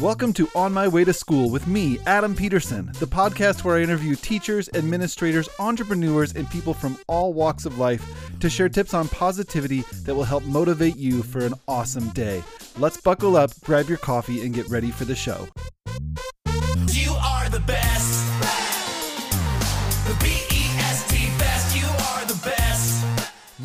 Welcome to On My Way to School with me, Adam Peterson, the podcast where I interview teachers, administrators, entrepreneurs, and people from all walks of life to share tips on positivity that will help motivate you for an awesome day. Let's buckle up, grab your coffee, and get ready for the show. You are the best.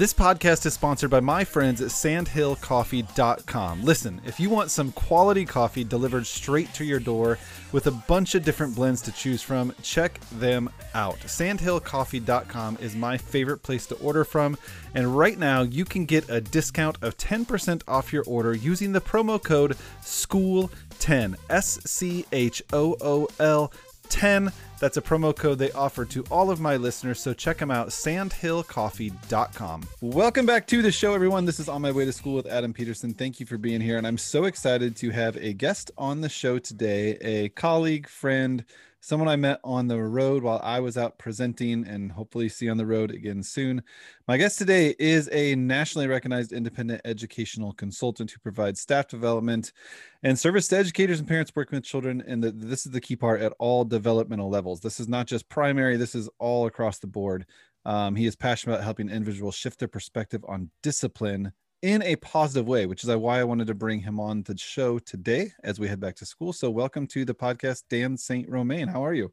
This podcast is sponsored by my friends at sandhillcoffee.com. Listen, if you want some quality coffee delivered straight to your door with a bunch of different blends to choose from, check them out. Sandhillcoffee.com is my favorite place to order from, and right now you can get a discount of 10% off your order using the promo code SCHOOL10. S C H O O L 10. That's a promo code they offer to all of my listeners, so check them out, sandhillcoffee.com. Welcome back to the show, everyone. This is On My Way to School with Adam Peterson. Thank you for being here, and I'm so excited to have a guest on the show today, a colleague, friend, someone I met on the road while I was out presenting and hopefully see on the road again soon. My guest today is a nationally recognized independent educational consultant who provides staff development and service to educators and parents working with children. And this is the key part at all developmental levels. This is not just primary, this is all across the board. Um, he is passionate about helping individuals shift their perspective on discipline in a positive way, which is uh, why I wanted to bring him on the show today as we head back to school. So, welcome to the podcast, Dan St. Romain. How are you?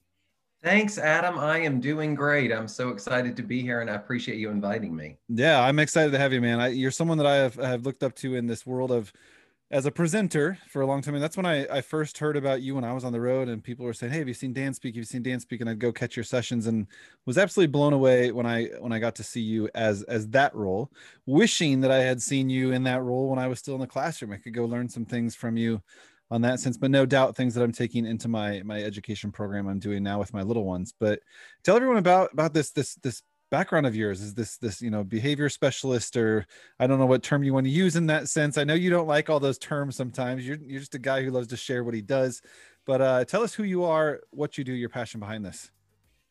Thanks, Adam. I am doing great. I'm so excited to be here and I appreciate you inviting me. Yeah, I'm excited to have you, man. I, you're someone that I have, have looked up to in this world of as a presenter for a long time. And that's when I, I first heard about you when I was on the road and people were saying, Hey, have you seen Dan speak? Have you seen Dan speak? And I'd go catch your sessions and was absolutely blown away when I when I got to see you as as that role, wishing that I had seen you in that role when I was still in the classroom. I could go learn some things from you on that sense, but no doubt things that I'm taking into my my education program I'm doing now with my little ones. But tell everyone about about this this this background of yours is this this you know behavior specialist or i don't know what term you want to use in that sense i know you don't like all those terms sometimes you're, you're just a guy who loves to share what he does but uh, tell us who you are what you do your passion behind this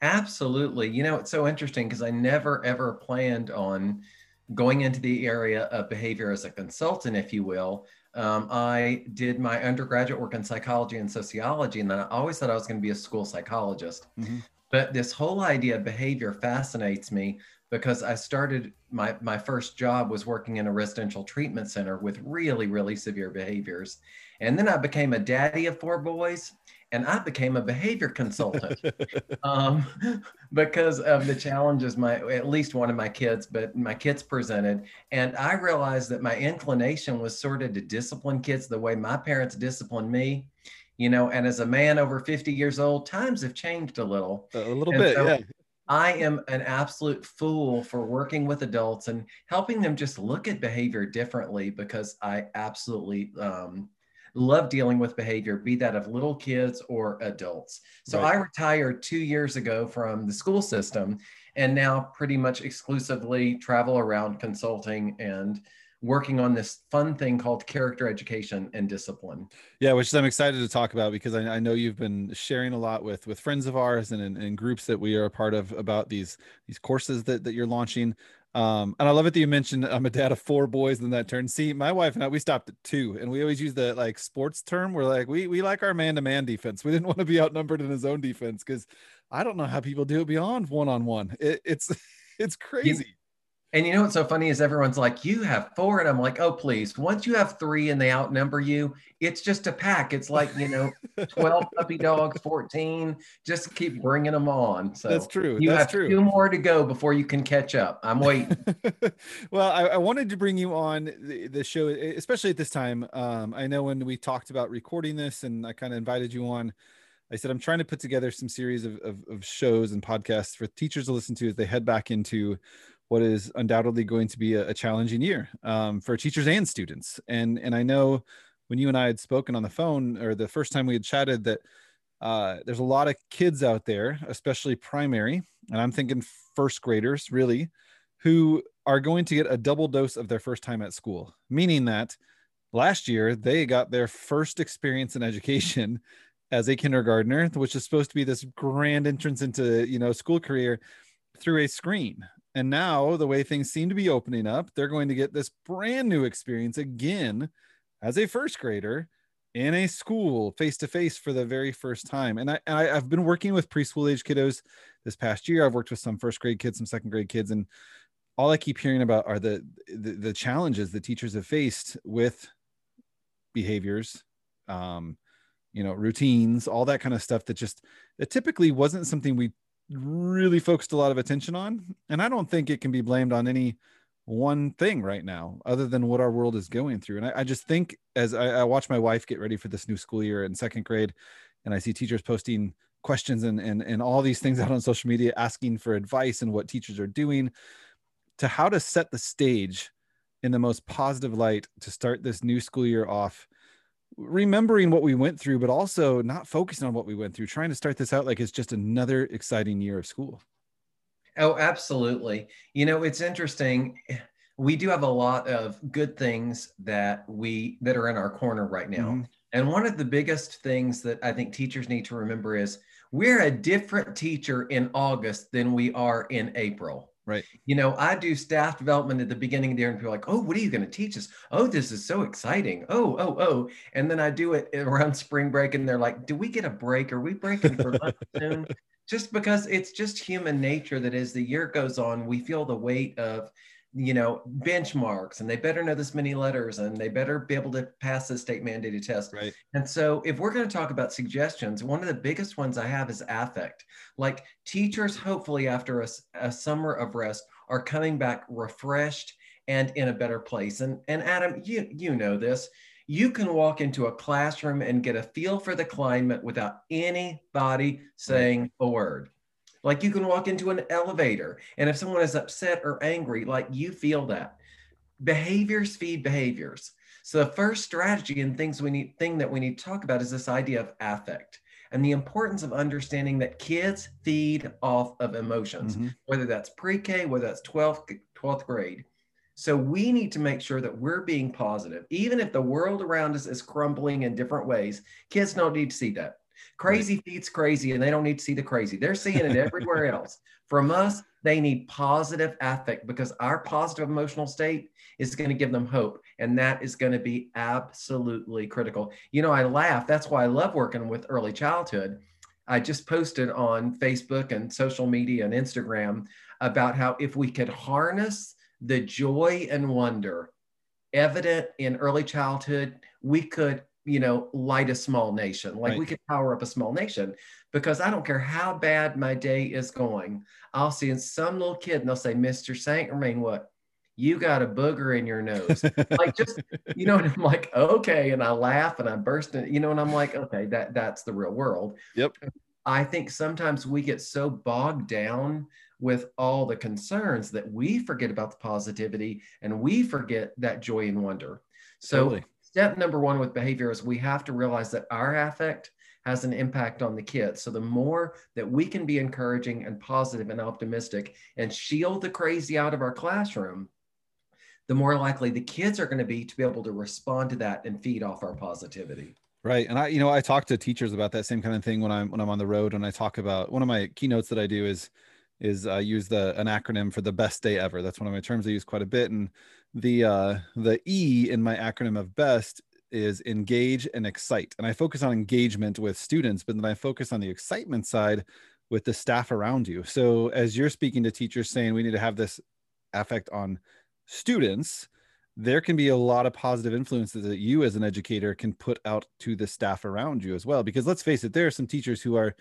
Absolutely. You know, it's so interesting because I never ever planned on going into the area of behavior as a consultant, if you will. Um, I did my undergraduate work in psychology and sociology, and then I always thought I was going to be a school psychologist. Mhm. But this whole idea of behavior fascinates me because I started my my first job was working in a residential treatment center with really really severe behaviors, and then I became a daddy of four boys, and I became a behavior consultant. Um, because of the challenges my at least one of my kids, but my kids presented, and I realized that my inclination was sort of to discipline kids the way my parents disciplined me, you know. And as a man over fifty years old, times have changed a little. a little And bit so- yeah I am an absolute fool for working with adults and helping them just look at behavior differently because I absolutely um, love dealing with behavior, be that of little kids or adults. So Right. I retired two years ago from the school system and now pretty much exclusively travel around consulting and working on this fun thing called character education and discipline. yeah which i'm excited to talk about because I, I know you've been sharing a lot with with friends of ours and in, in groups that we are a part of about these these courses that, that you're launching. Um and i love it that you mentioned i'm a dad of four boys in that turn. See my wife and i we stopped at two and we always use the like sports term. We're like we we like our man-to-man defense. We didn't want to be outnumbered in his own defense because i don't know how people do it beyond one-on-one. It, it's it's crazy And you know what's so funny is everyone's like, you have four. And I'm like, oh, please. Once you have three and they outnumber you, it's just a pack. It's like, you know, 12 puppy dogs, 14. Just keep bringing them on. So that's true you that's have true two more to go before you can catch up. I'm waiting. well, I, I wanted to bring you on the, the show, especially at this time. Um, I know when we talked about recording this and I kind of invited you on, I said, I'm trying to put together some series of, of, of shows and podcasts for teachers to listen to as they head back into what is undoubtedly going to be a, a challenging year um, for teachers and students. And, and I know when you and I had spoken on the phone or the first time we had chatted that uh, there's a lot of kids out there, especially primary, and I'm thinking first graders really, who are going to get a double dose of their first time at school, meaning that last year they got their first experience in education as a kindergartner, which is supposed to be this grand entrance into you know school career through a screen. And now the way things seem to be opening up, they're going to get this brand new experience again as a first grader in a school face to face for the very first time. And I, I I've been working with preschool age kiddos this past year. I've worked with some first grade kids, some second grade kids, and all I keep hearing about are the the, the challenges the teachers have faced with behaviors, um, you know, routines, all that kind of stuff that just that typically wasn't something we really focused a lot of attention on. And I don't think it can be blamed on any one thing right now other than what our world is going through. And I, I just think as I, I, watch my wife get ready for this new school year in second grade, and I see teachers posting questions and, and, and all these things out on social media, asking for advice and what teachers are doing to how to set the stage in the most positive light to start this new school year off remembering what we went through but also not focusing on what we went through trying to start this out like it's just another exciting year of school Oh, absolutely. You know, it's interesting. We do have a lot of good things that we that are in our corner right now. Mm-hmm. And one of the biggest things that I think teachers need to remember is we're a different teacher in August than we are in April. Right. You know, I do staff development at the beginning of the year, and people are like, "Oh, what are you going to teach us? Oh, this is so exciting! Oh, oh, oh!" And then I do it around spring break, and they're like, "Do we get a break? Are we breaking for lunch soon?" just because it's just human nature that as the year goes on, we feel the weight of, you know, benchmarks and they better know this many letters and they better be able to pass the state mandated test. Right. And so if we're going to talk about suggestions, one of the biggest ones I have is affect. Like teachers, hopefully after a, a summer of rest, are coming back refreshed and in a better place. And and Adam, you you know this you can walk into a classroom and get a feel for the climate without anybody saying a word. Like you can walk into an elevator, and if someone is upset or angry, like you feel that. Behaviors feed behaviors. So the first strategy and things we need thing that we need to talk about is this idea of affect and the importance of understanding that kids feed off of emotions, mm-hmm. whether that's pre-K, whether that's 12th, 12th grade. So we need to make sure that we're being positive. Even if the world around us is crumbling in different ways, kids don't need to see that. Crazy right. feeds crazy, and they don't need to see the crazy. They're seeing it everywhere else. From us, they need positive affect because our positive emotional state is going to give them hope. And that is going to be absolutely critical. You know, I laugh. That's why I love working with early childhood. I just posted on Facebook and social media and Instagram about how if we could harness the joy and wonder evident in early childhood, we could, you know, light a small nation. Like right. we could power up a small nation because I don't care how bad my day is going. I'll see some little kid and they'll say, Mr. Saint Romain, what? You got a booger in your nose. like just, you know, and I'm like, okay. And I laugh and I burst in, you know, and I'm like, okay, that that's the real world. Yep. I think sometimes we get so bogged down with all the concerns that we forget about the positivity and we forget that joy and wonder. So, totally. Step number one with behavior is we have to realize that our affect has an impact on the kids. So, the more that we can be encouraging and positive and optimistic and shield the crazy out of our classroom, the more likely the kids are going to be to be able to respond to that and feed off our positivity. Right. And I, you know, I talk to teachers about that same kind of thing when I'm when I'm on the road and I talk about one of my keynotes that I do is is uh, use the an acronym for the best day ever. That's one of my terms I use quite a bit. And the uh, the E in my acronym of best is engage and excite. And I focus on engagement with students, but then I focus on the excitement side with the staff around you. So as you're speaking to teachers saying we need to have this affect on students, there can be a lot of positive influences that you as an educator can put out to the staff around you as well. Because let's face it, there are some teachers who are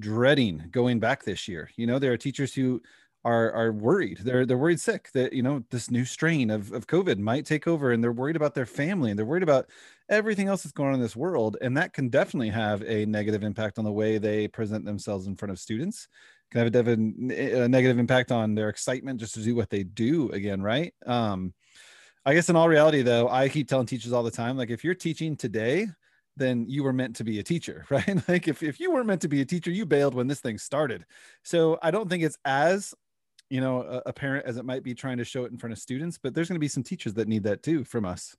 dreading going back this year. You know, there are teachers who are are worried. They're they're worried sick that you know this new strain of, of COVID might take over and they're worried about their family and they're worried about everything else that's going on in this world. And that can definitely have a negative impact on the way they present themselves in front of students. Can have a, a negative impact on their excitement just to do what they do again, right? Um, I guess in all reality, though, I keep telling teachers all the time, like if you're teaching today, then you were meant to be a teacher, right? like if, if you weren't meant to be a teacher, you bailed when this thing started. So I don't think it's as, you know, apparent as it might be trying to show it in front of students, but there's going to be some teachers that need that too from us.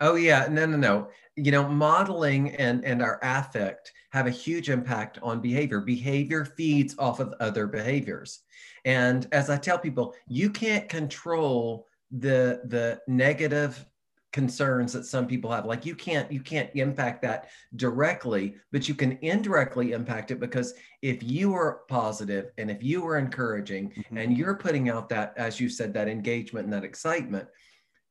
Oh yeah, no, no, no. You know, modeling and and our affect have a huge impact on behavior. Behavior feeds off of other behaviors, and as I tell people, you can't control the the negative concerns that some people have like you can't you can't impact that directly but you can indirectly impact it because if you are positive and if you are encouraging Mhm. and you're putting out that as you said that engagement and that excitement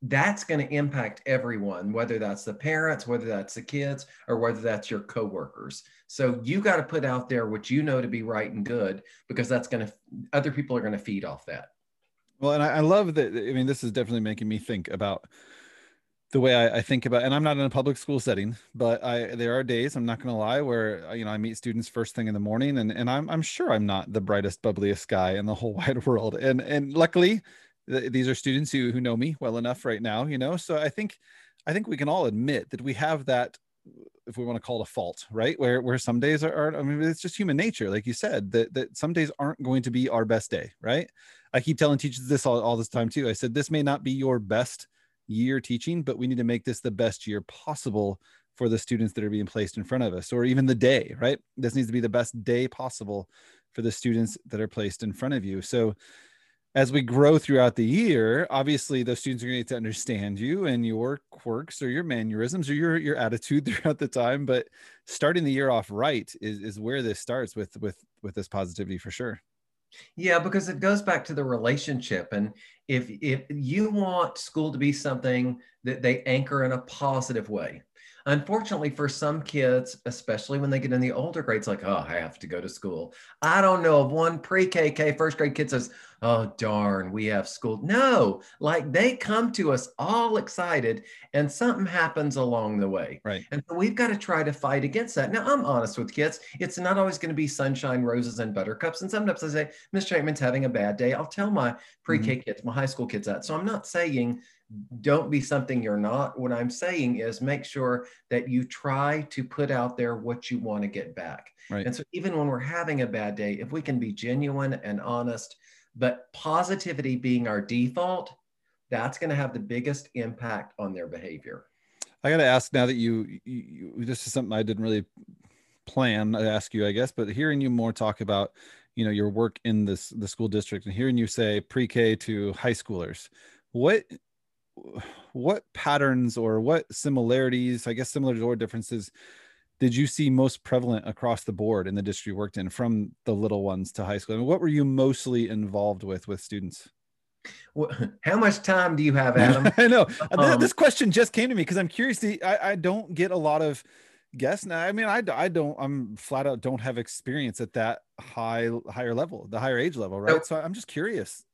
that's going to impact everyone whether that's the parents whether that's the kids or whether that's your coworkers so you got to put out there what you know to be right and good because that's going to other people are going to feed off that Well, and I, I love that. I mean, this is definitely making me think about the way I, I think about, and I'm not in a public school setting, but I there are days I'm not going to lie where uh, you know I meet students first thing in the morning, and and I'm I'm sure I'm not the brightest, bubbliest guy in the whole wide world, and and luckily th- these are students who who know me well enough right now, you know. So I think I think we can all admit that we have that if we want to call it a fault, right? Where where some days are, are I mean, it's just human nature, like you said, that that some days aren't going to be our best day, right? I keep telling teachers this all, all this time too. I said this may not be your best year teaching, but we need to make this the best year possible for the students that are being placed in front of us, or even the day, right? This needs to be the best day possible for the students that are placed in front of you. So as we grow throughout the year, obviously those students are going to need to understand you and your quirks or your mannerisms or your your attitude throughout the time. But starting the year off right is, is where this starts with with with this positivity for sure. Yeah, because it goes back to the relationship. And if if you want school to be something that they anchor in a positive way, unfortunately for some kids, especially when they get in the older grades, like, oh, I have to go to school. I don't know of one pre-KK first grade kid says, oh darn, we have school. No, like they come to us all excited and something happens along the way. Right. And so we've got to try to fight against that. Now, I'm honest with kids. It's not always going to be sunshine, roses, and buttercups. And sometimes I say, Miss Chapman's having a bad day. I'll tell my pre K mm-hmm. kids, my high school kids that. So I'm not saying don't be something you're not. What I'm saying is make sure that you try to put out there what you want to get back. Right. And so even when we're having a bad day, if we can be genuine and honest, but positivity being our default, that's going to have the biggest impact on their behavior. I got to ask now that you, you, you, this is something I didn't really plan to ask you, I guess, but hearing you more talk about, you know, your work in this the school district and hearing you say pre-K to high schoolers, what what patterns or what similarities, I guess similarities or differences did you see most prevalent across the board in the district you worked in from the little ones to high school? I mean, what were you mostly involved with with students? Well, How much time do you have, Adam? I know Th- Um, this question just came to me because I'm curious. To, I, I don't get a lot of guests now. I mean, I don't. I'm flat out don't have experience at that high higher level, the higher age level, right? So I'm just curious.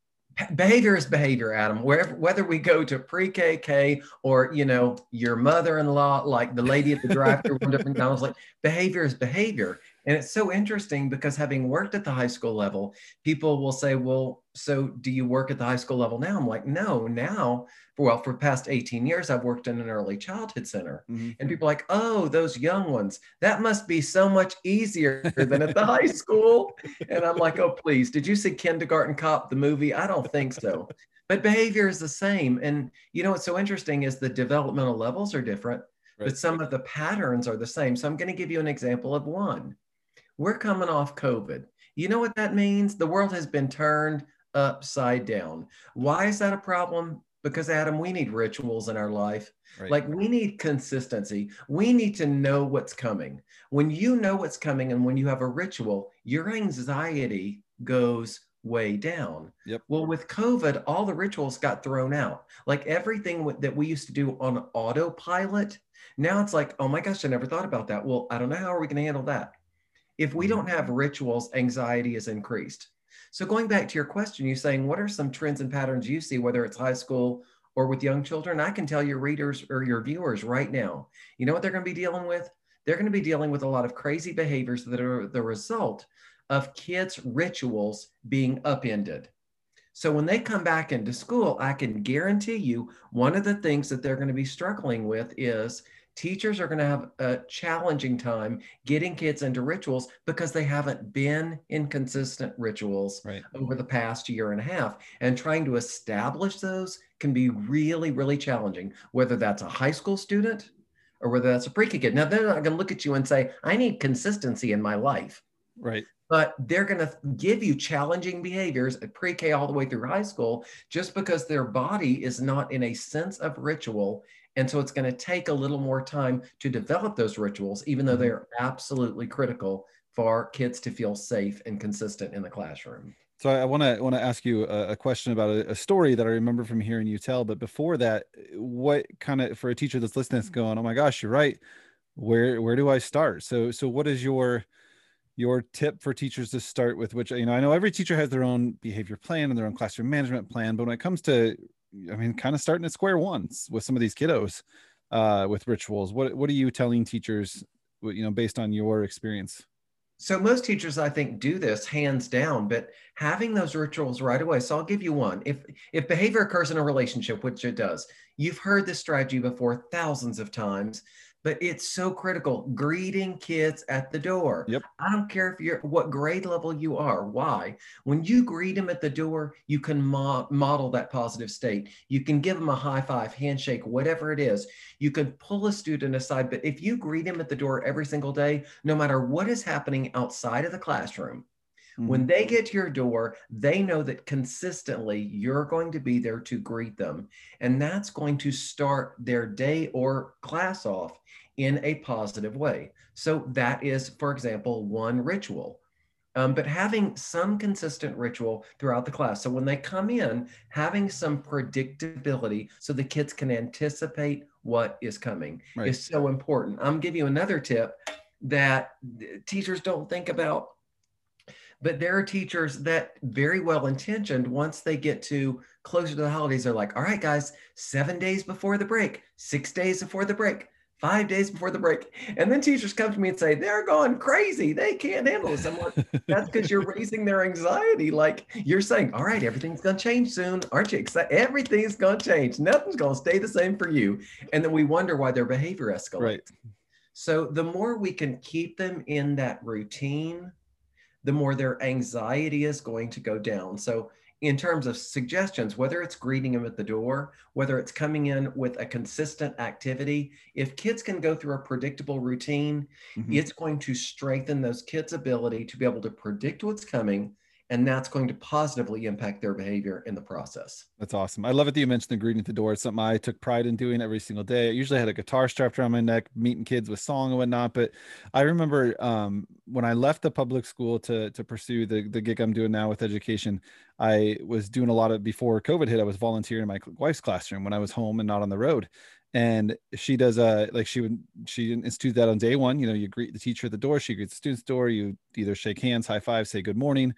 Behavior is behavior adam. Wherever whether we go to pre-kk or you know your mother-in-law like the lady at the drive-thru one different McDonald's like behavior is behavior and it's so interesting because having worked at the high school level people will say well so do you work at the high school level now i'm like no now well for the past 18 years i've worked in an early childhood center Mhm. and people are like oh those young ones that must be so much easier than at the high school and I'm like, oh, please, did you see Kindergarten Cop, the movie? I don't think so. But behavior is the same. And you know what's so interesting is the developmental levels are different, Right. but some of the patterns are the same. So I'm going to give you an example of one. We're coming off COVID. You know what that means? The world has been turned upside down. Why is that a problem? Because, Adam, we need rituals in our life. Right. Like we need consistency. We need to know what's coming. When you know what's coming and when you have a ritual, your anxiety goes way down. Yep. Well, with COVID, all the rituals got thrown out. Like everything that we used to do on autopilot, now it's like, oh my gosh, I never thought about that. Well, I don't know how are we going to handle that. If we mm-hmm. don't have rituals, anxiety is increased. So going back to your question, you saying what are some trends and patterns you see, whether it's high school or with young children? I can tell your readers or your viewers right now, you know what they're going to be dealing with? They're going to be dealing with a lot of crazy behaviors that are the result of kids' rituals being upended. So when they come back into school, I can guarantee you one of the things that they're going to be struggling with is teachers are going to have a challenging time getting kids into rituals because they haven't been in consistent rituals Right. over the past year and a half. And trying to establish those can be really, really challenging, whether that's a high school student or whether that's a pre-K kid. Now, they're not going to look at you and say, I need consistency in my life Right. but they're going to give you challenging behaviors at pre-K all the way through high school just because their body is not in a sense of ritual And so it's going to take a little more time to develop those rituals, even though Mhm. they're absolutely critical for kids to feel safe and consistent in the classroom. So I want to want to ask you a, a question about a, a story that I remember from hearing you tell. But before that, what kind of for a teacher that's listening, that's going, "Oh my gosh, you're right. Where where do I start?" So so what is your your tip for teachers to start with? Which you know I know every teacher has their own behavior plan and their own classroom management plan, but when it comes to I mean, kind of starting at square one with some of these kiddos uh, with rituals, what what are you telling teachers? You know, based on your experience. So most teachers, I think, do this hands down, but having those rituals right away. So I'll give you one. If if behavior occurs in a relationship, which it does, you've heard this strategy before thousands of times, but it's so critical. Greeting kids at the door. Yep. I don't care if you're what grade level you are. Why? When you greet them at the door, you can mo- model that positive state. You can give them a high five, handshake, whatever it is. You can pull a student aside, but if you greet them at the door every single day, no matter what is happening outside of the classroom, Mm-hmm. when they get to your door, they know that consistently you're going to be there to greet them. And that's going to start their day or class off in a positive way. So, that is, for example, one ritual. Um, but having some consistent ritual throughout the class. So, when they come in, having some predictability so the kids can anticipate what is coming Right. is so important. I'm giving you another tip that teachers don't think about but there are teachers that very well intentioned once they get to closer to the holidays are like all right guys seven days before the break six days before the break five days before the break. And then teachers come to me and say they're going crazy. They can't handle this. I'm like that's because you're raising their anxiety. Like you're saying all right everything's going to change soon. Aren't you excited everything's going to change. Nothing's going to stay the same for you and then we wonder why their behavior escalates. Right. so the more we can keep them in that routine, the more their anxiety is going to go down. So in terms of suggestions, whether it's greeting them at the door, whether it's coming in with a consistent activity, if kids can go through a predictable routine, Mhm. it's going to strengthen those kids' ability to be able to predict what's coming. And that's going to positively impact their behavior in the process. That's awesome. I love it that you mentioned the greeting at the door. It's something I took pride in doing every single day. I usually had a guitar strapped around my neck, meeting kids with song and whatnot. But I remember um, when I left the public school to to pursue the the gig I'm doing now with education, I was doing a lot of before COVID hit. I was volunteering in my wife's classroom when I was home and not on the road. And she does a like she would she instituted that on day one. You know, you greet the teacher at the door, she greets the student's door. You either shake hands, high five, say good morning.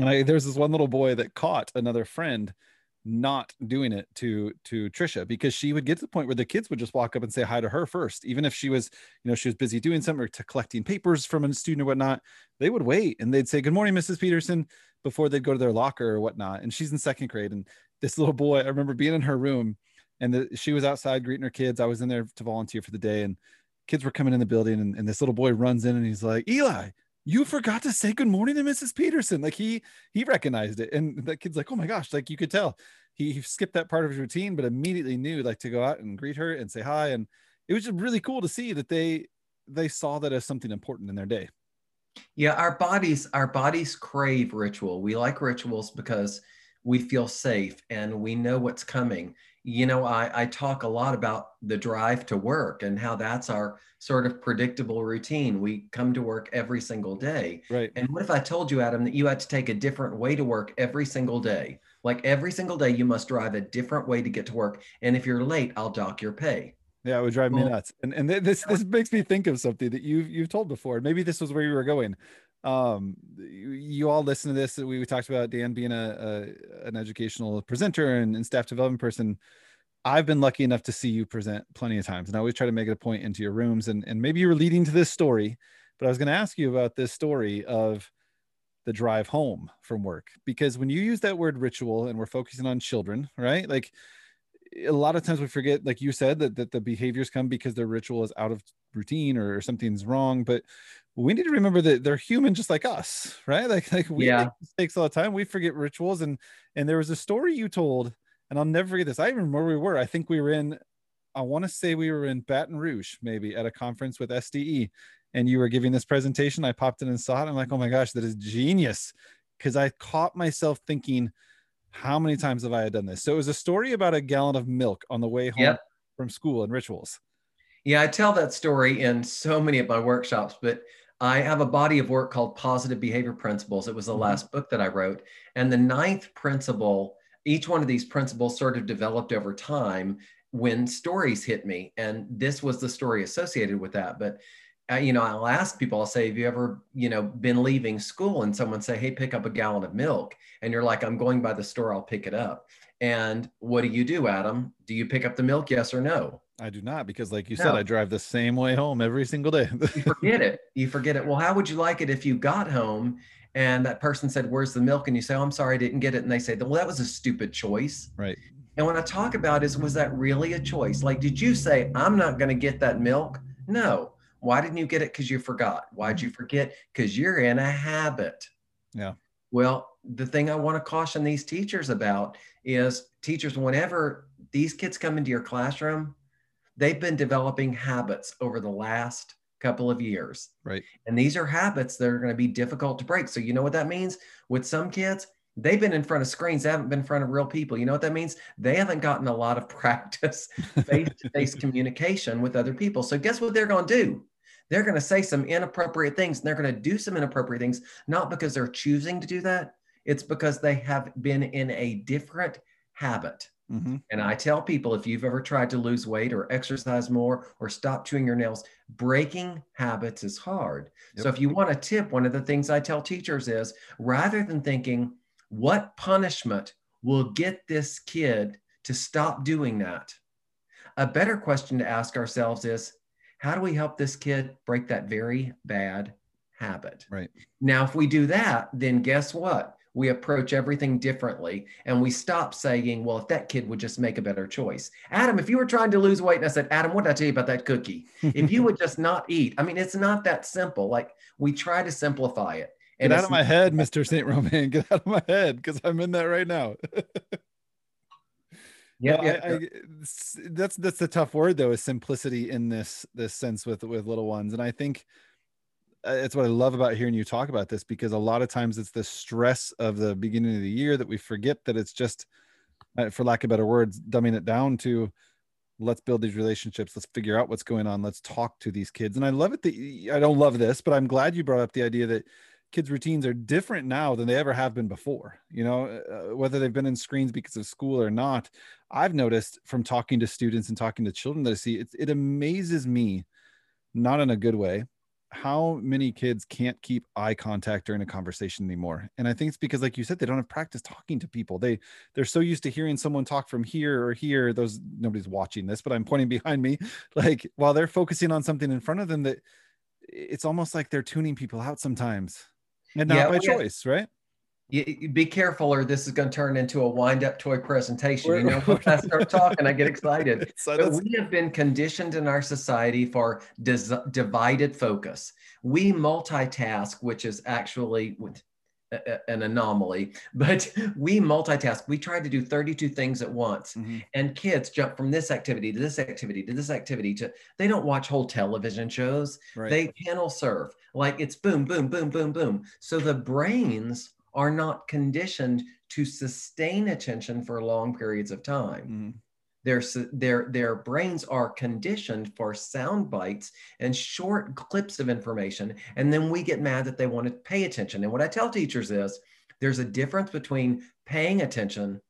And I there's this one little boy that caught another friend not doing it to to Trisha because she would get to the point where the kids would just walk up and say hi to her first, even if she was, you know, she was busy doing something or to collecting papers from a student or whatnot. They would wait and they'd say, Good morning, Mrs. Peterson, before they'd go to their locker or whatnot. And she's in second grade. And this little boy, I remember being in her room and the, she was outside greeting her kids. I was in there to volunteer for the day and kids were coming in the building and, and this little boy runs in and he's like, Eli, you forgot to say good morning to Mrs. Peterson. Like he he recognized it. And the kid's like, oh my gosh, like you could tell he, he skipped that part of his routine, but immediately knew like to go out and greet her and say hi. And it was just really cool to see that they they saw that as something important in their day. Yeah, our bodies our bodies crave ritual. We like rituals because we feel safe and we know what's coming. You know, I, I talk a lot about the drive to work and how that's our sort of predictable routine. We come to work every single day. Right. And what if I told you, Adam, that you had to take a different way to work every single day? Like every single day, you must drive a different way to get to work. And if you're late, I'll dock your pay. Yeah, it would drive me nuts. And and this this makes me think of something that you've you've told before. Maybe this was where you were going. Um, you, all listen to this. We, talked about Dan being a, a an educational presenter and, and staff development person. I've been lucky enough to see you present plenty of times, and I always try to make it a point into your rooms. And and maybe you were leading to this story, but I was going to ask you about this story of the drive home from work because when you use that word ritual and we're focusing on children, right? Like a lot of times we forget, like you said, that, that the behaviors come because their ritual is out of routine or, something's wrong. But we need to remember that they're human just like us, right? Like like we Yeah. make mistakes all the time. We forget rituals. And and there was a story you told, and I'll never forget this. I even remember where we were. I think we were in, I want to say we were in Baton Rouge, maybe at a conference with SDE. And you were giving this presentation. I popped in and saw it. I'm like, oh my gosh, that is genius. Because I caught myself thinking, how many times have I done this? So it was a story about a gallon of milk on the way home Yep. from school and rituals. Yeah, I tell that story in so many of my workshops, but I have a body of work called Positive Behavior Principles. It was the Mhm. last book that I wrote. And the ninth principle, each one of these principles sort of developed over time when stories hit me. And this was the story associated with that. But uh, you know, I'll ask people, I'll say, have you ever, you know, been leaving school and someone say, hey, pick up a gallon of milk? And you're like, I'm going by the store, I'll pick it up. And what do you do, Adam? Do you pick up the milk? Yes or no? I do not because, like you No. said, I drive the same way home every single day. you forget it. You forget it. Well, how would you like it if you got home and that person said, Where's the milk? And you say, Oh, I'm sorry, I didn't get it. And they say, Well, that was a stupid choice. right. And what I talk about is, was that really a choice? Like, did you say, I'm not going to get that milk? No. Why didn't you get it? Because you forgot. Why'd you forget? Because you're in a habit. Yeah. Well, the thing I want to caution these teachers about is teachers, whenever these kids come into your classroom, they've been developing habits over the last couple of years. Right. And these are habits that are going to be difficult to break. So, you know what that means? With some kids, they've been in front of screens, they haven't been in front of real people. You know what that means? They haven't gotten a lot of practice face to face communication with other people. So, guess what they're going to do? They're going to say some inappropriate things and they're going to do some inappropriate things, not because they're choosing to do that. It's because they have been in a different habit. Hmm And I tell people if you've ever tried to lose weight or exercise more or stop chewing your nails, breaking habits is hard. So if you want a tip, one of the things I tell teachers is rather than thinking, what punishment will get this kid to stop doing that? A better question to ask ourselves is, how do we help this kid break that very bad habit? Right. Now, if we do that, then guess what? We approach everything differently and we stop saying, well, if that kid would just make a better choice. Adam, if you were trying to lose weight and I said, Adam, what did I tell you about that cookie? If you would just not eat, I mean, it's not that simple. Like we try to simplify it. Get out of my head, Mr. St. Romain. Get out of my head because I'm in that right now. Yeah, No, yeah, I, I, that's that's the tough word though is simplicity in this this sense with with little ones and i think uh, it's what i love about hearing you talk about this because a lot of times it's the stress of the beginning of the year that we forget that it's just uh, for lack of better words dumbing it down to let's build these relationships. Let's figure out what's going on. Let's talk to these kids. And i love it that I don't love this but i'm glad you brought up the idea that kids routines are different now than they ever have been before you know uh, whether they've been in screens because of school or not. I've noticed from talking to students and talking to children that i see it, it amazes me not in a good way how many kids can't keep eye contact during a conversation anymore? And i think it's because like you said they don't have practice talking to people. They they're so used to hearing someone talk from here or here those nobody's watching this but i'm pointing behind me like while they're focusing on something in front of them that it's almost like they're tuning people out sometimes. And not Yeah, by choice right You, be careful, or this is going to turn into a wind-up toy presentation. You know, when I start talking, I get excited. So But we have been conditioned in our society for dis- divided focus. We multitask, which is actually with- a- a- an anomaly, but we multitask. We try to do 32 things at once. Mhm. And kids jump from this activity to this activity to this activity to, they don't watch whole television shows. right They channel surf. Like it's boom, boom, boom, boom, boom. So the brains are not conditioned to sustain attention for long periods of time. Mhm. their their their brains are conditioned for sound bites and short clips of information and then we get mad that they want to pay attention. And what i tell teachers is there's a difference between paying attention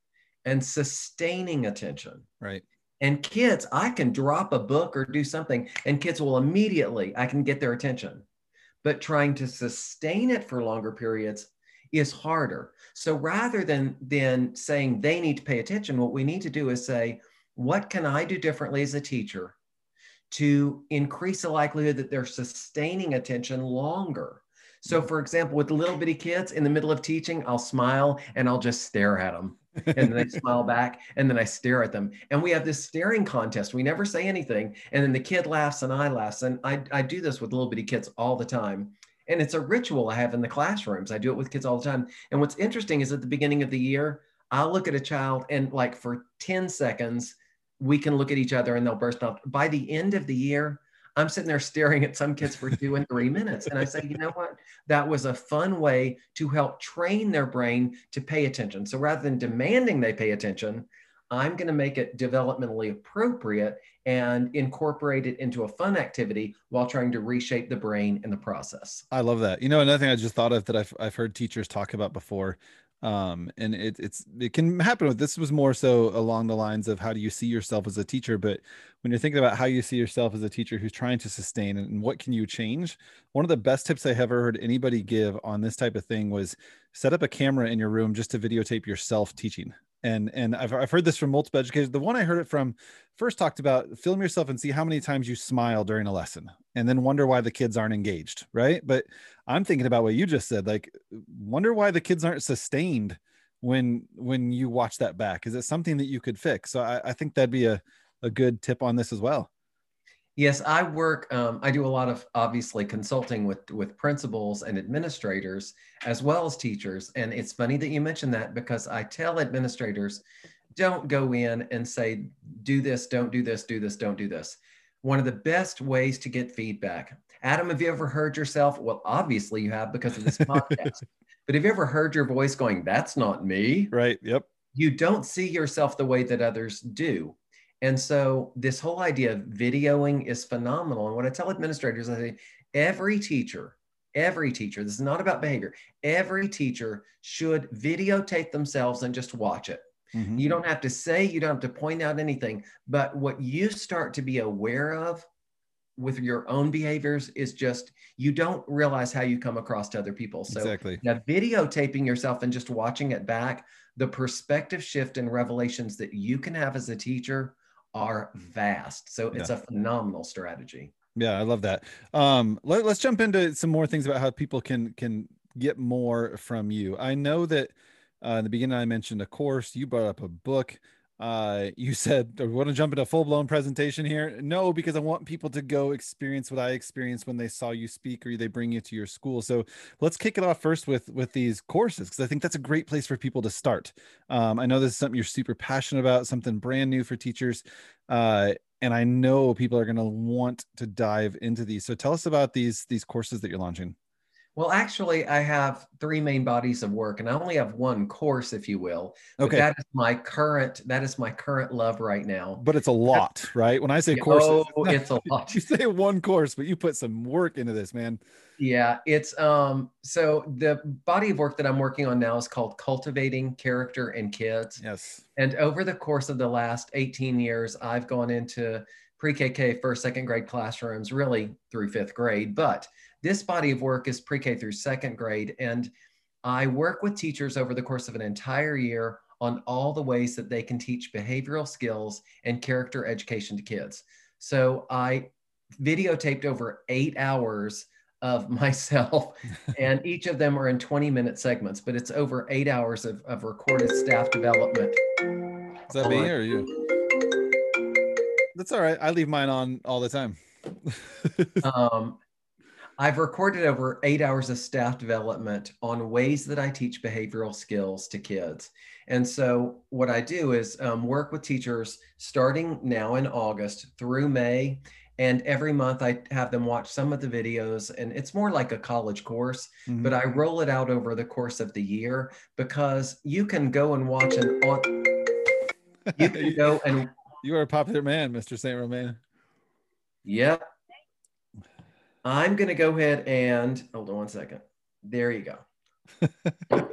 and sustaining attention. Right. And kids i can drop a book or do something and kids will immediately i can get their attention. But trying to sustain it for longer periods is harder. So rather than than saying they need to pay attention what we need to do is say what can i do differently as a teacher to increase the likelihood that they're sustaining attention longer? So mm-hmm. for example with the little bitty kids in the middle of teaching i'll smile and i'll just stare at them. And they smile back and then i stare at them. And we have this staring contest. We never say anything. And then the kid laughs and i laugh. and i, I do this with little bitty kids all the time and it's a ritual i have in the classrooms. I do it with kids all the time. And what's interesting is at the beginning of the year i'll look at a child and like for 10 seconds we can look at each other and they'll burst out. By the end of the year i'm sitting there staring at some kids for two and three minutes. And i say you know what? That was a fun way to help train their brain to pay attention. So rather than demanding they pay attention, I'm going to make it developmentally appropriate and incorporate it into a fun activity while trying to reshape the brain in the process. I love that. You know, another thing I just thought of that I've, I've heard teachers talk about before um and it, it's it can happen with this was more so along the lines of how do you see yourself as a teacher but when you're thinking about how you see yourself as a teacher who's trying to sustain and what can you change one of the best tips i ever heard anybody give on this type of thing was set up a camera in your room just to videotape yourself teaching and and I've, I've heard this from multiple educators. The one i heard it from first talked about film yourself and see how many times you smile during a lesson and then wonder why the kids aren't engaged right? But i'm thinking about what you just said like wonder why the kids aren't sustained when when you watch that back. Is it something that you could fix? So i, I think that'd be a, a good tip on this as well Yes, I work. Um, I do a lot of obviously consulting with with principals and administrators as well as teachers. And it's funny that you mentioned that because I tell administrators, don't go in and say, do this, don't do this, do this, don't do this. One of the best ways to get feedback. Adam, have you ever heard yourself? Well, obviously you have because of this podcast. but have you ever heard your voice going, "That's not me"? Right. Yep. You don't see yourself the way that others do. And so this whole idea of videoing is phenomenal. And what I tell administrators, I say, every teacher, every teacher, this is not about behavior, every teacher should videotape themselves and just watch it. Mm-hmm. You don't have to say, you don't have to point out anything, but what you start to be aware of with your own behaviors is just you don't realize how you come across to other people. So exactly. now videotaping yourself and just watching it back, the perspective shift and revelations that you can have as a teacher are vast. So it's yeah. a phenomenal strategy. Yeah, I love that. Um, let, us jump into some more things about how people can can get more from you. I know that uh, in the beginning I mentioned a course. You brought up a book uh, you said, do we want to jump into a full blown presentation here? No, because I want people to go experience what I experienced when they saw you speak or they bring you to your school. So let's kick it off first with with these courses because I think that's a great place for people to start. Um, I know this is something you're super passionate about, something brand new for teachers. Uh, and I know people are going to want to dive into these. So tell us about these these courses that you're launching. Well, actually, I have three main bodies of work, and I only have one course, if you will. Okay. that is my current. That is my current love right now. But it's a lot, right? When I say course, oh, it's a lot. you say one course, but you put some work into this, man. Yeah, it's um. So the body of work that I'm working on now is called Cultivating Character in Kids. Yes. And over the course of the last 18 years, I've gone into pre-KK, first, second grade classrooms, really through fifth grade, but this body of work is pre-K through second grade. And I work with teachers over the course of an entire year on all the ways that they can teach behavioral skills and character education to kids. So I videotaped over eight hours of myself, and each of them are in 20 minute segments, but it's over eight hours of, of recorded staff development. Is that me or you? That's all right. I leave mine on all the time. um, I've recorded over eight hours of staff development on ways that I teach behavioral skills to kids. And so, what I do is um, work with teachers starting now in August through May. And every month I have them watch some of the videos, and it's more like a college course, mm-hmm. but I roll it out over the course of the year because you can go and watch an on. You can go and. You are a popular man, Mr. Saint Romain. Yep. I'm going to go ahead and hold on one second. There you go.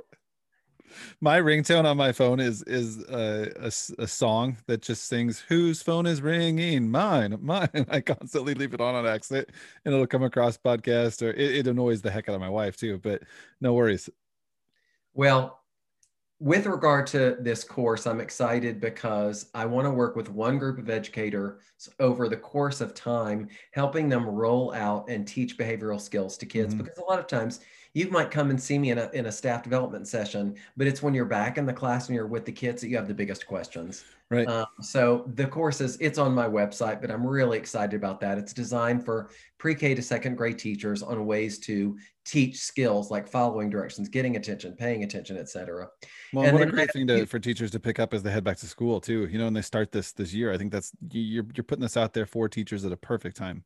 my ringtone on my phone is is a, a, a, song that just sings whose phone is ringing mine mine i constantly leave it on on accident and it'll come across podcast or it, it annoys the heck out of my wife too but no worries well with regard to this course, I'm excited because I want to work with one group of educators over the course of time, helping them roll out and teach behavioral skills to kids. Mm-hmm. Because a lot of times you might come and see me in a, in a staff development session, but it's when you're back in the class and you're with the kids that you have the biggest questions. Right. Um, so the course is it's on my website, but I'm really excited about that. It's designed for pre-K to second grade teachers on ways to teach skills like following directions, getting attention, paying attention, etc. Well, and what a great thing to, for teachers to pick up as they head back to school too. You know, when they start this this year, I think that's you're you're putting this out there for teachers at a perfect time.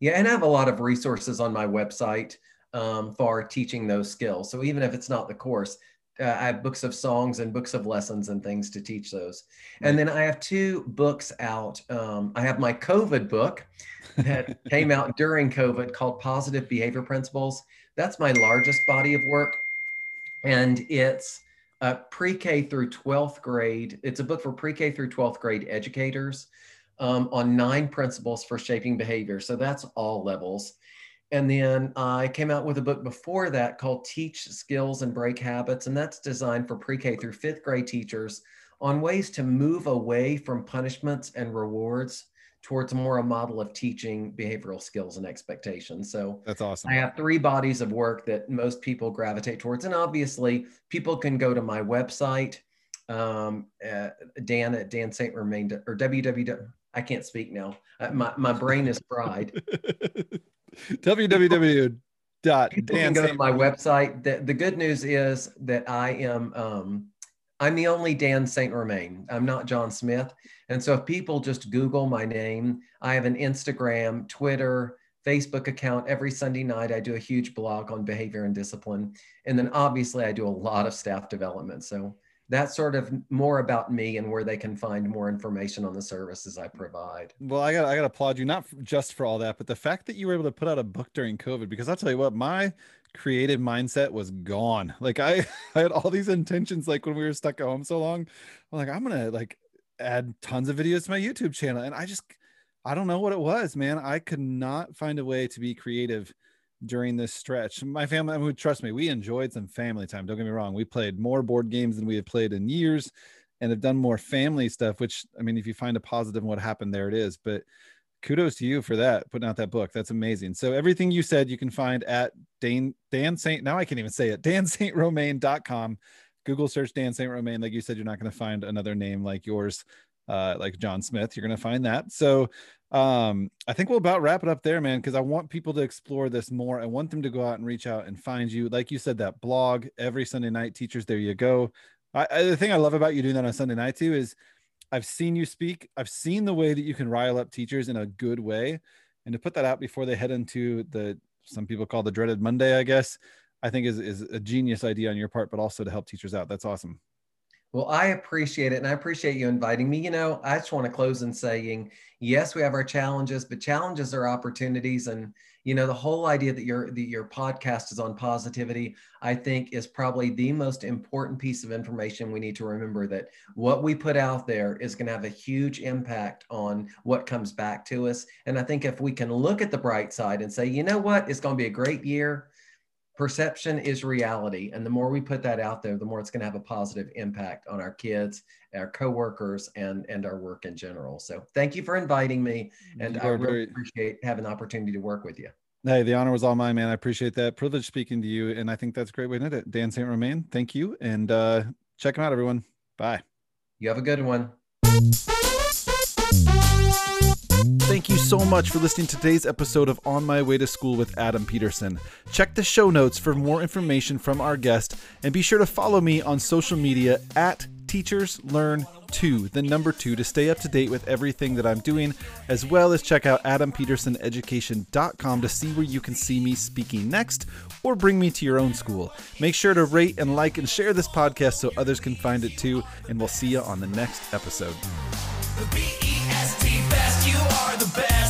Yeah, and I have a lot of resources on my website um, for teaching those skills. So even if it's not the course, uh, I have books of songs and books of lessons and things to teach those. And then I have two books out. Um, I have my COVID book that came out during COVID called Positive Behavior Principles. That's my largest body of work. And it's uh, pre K through 12th grade. It's a book for pre K through 12th grade educators um, on nine principles for shaping behavior. So that's all levels. And then I came out with a book before that called Teach Skills and Break Habits. And that's designed for pre K through fifth grade teachers on ways to move away from punishments and rewards towards more a model of teaching behavioral skills and expectations. So That's awesome. I have three bodies of work that most people gravitate towards. And obviously, people can go to my website, um, uh, Dan at Dan St. Romain or www. I can't speak now. Uh, my, my brain is fried. www. Dot People can go to my website. The, the good news is that I am um, I'm the only Dan Saint Romain. I'm not John Smith. And so if people just Google my name, I have an Instagram, Twitter, Facebook account. Every Sunday night, I do a huge blog on behavior and discipline. And then obviously, I do a lot of staff development. So that's sort of more about me and where they can find more information on the services I provide. Well, I got I got to applaud you not just for all that, but the fact that you were able to put out a book during COVID. Because I'll tell you what, my creative mindset was gone. Like I, I had all these intentions. Like when we were stuck at home so long, I'm like I'm gonna like add tons of videos to my YouTube channel, and I just I don't know what it was, man. I could not find a way to be creative during this stretch. My family, I mean, trust me, we enjoyed some family time. Don't get me wrong. We played more board games than we had played in years and have done more family stuff, which I mean, if you find a positive in what happened, there it is. But kudos to you for that, putting out that book. That's amazing. So everything you said you can find at Dan Dan Saint. Now I can't even say it. DanSaintRomain.com. Google search Dan Saint Romain. Like you said, you're not going to find another name like yours, uh, like John Smith. You're going to find that. So um i think we'll about wrap it up there man because i want people to explore this more. I want them to go out and reach out and find you. Like you said that blog every sunday night teachers there you go. I, I the thing i love about you doing that on sunday night too is i've seen you speak. I've seen the way that you can rile up teachers in a good way. And to put that out before they head into the some people call the dreaded monday i guess i think is is a genius idea on your part but also to help teachers out. That's awesome Well, I appreciate it. And I appreciate you inviting me. You know, I just want to close in saying, yes, we have our challenges, but challenges are opportunities. And, you know, the whole idea that your, that your podcast is on positivity, I think is probably the most important piece of information we need to remember that what we put out there is going to have a huge impact on what comes back to us. And I think if we can look at the bright side and say, you know what, it's going to be a great year perception is reality and the more we put that out there the more it's going to have a positive impact on our kids our coworkers and and our work in general so thank you for inviting me and i really very- appreciate having the opportunity to work with you Hey, the honor was all mine, man. I appreciate that. Privilege speaking to you. And I think that's a great way to end it. Dan St. Romain, thank you. And uh, check him out, everyone. Bye. you have a good one Thank you so much for listening to today's episode of On My Way to School with Adam Peterson. Check the show notes for more information from our guest and be sure to follow me on social media at Teachers Learn 2, the number 2, to stay up to date with everything that I'm doing, as well as check out adampetersoneducation.com to see where you can see me speaking next or bring me to your own school. Make sure to rate and like and share this podcast so others can find it too, and we'll see you on the next episode. The are the best.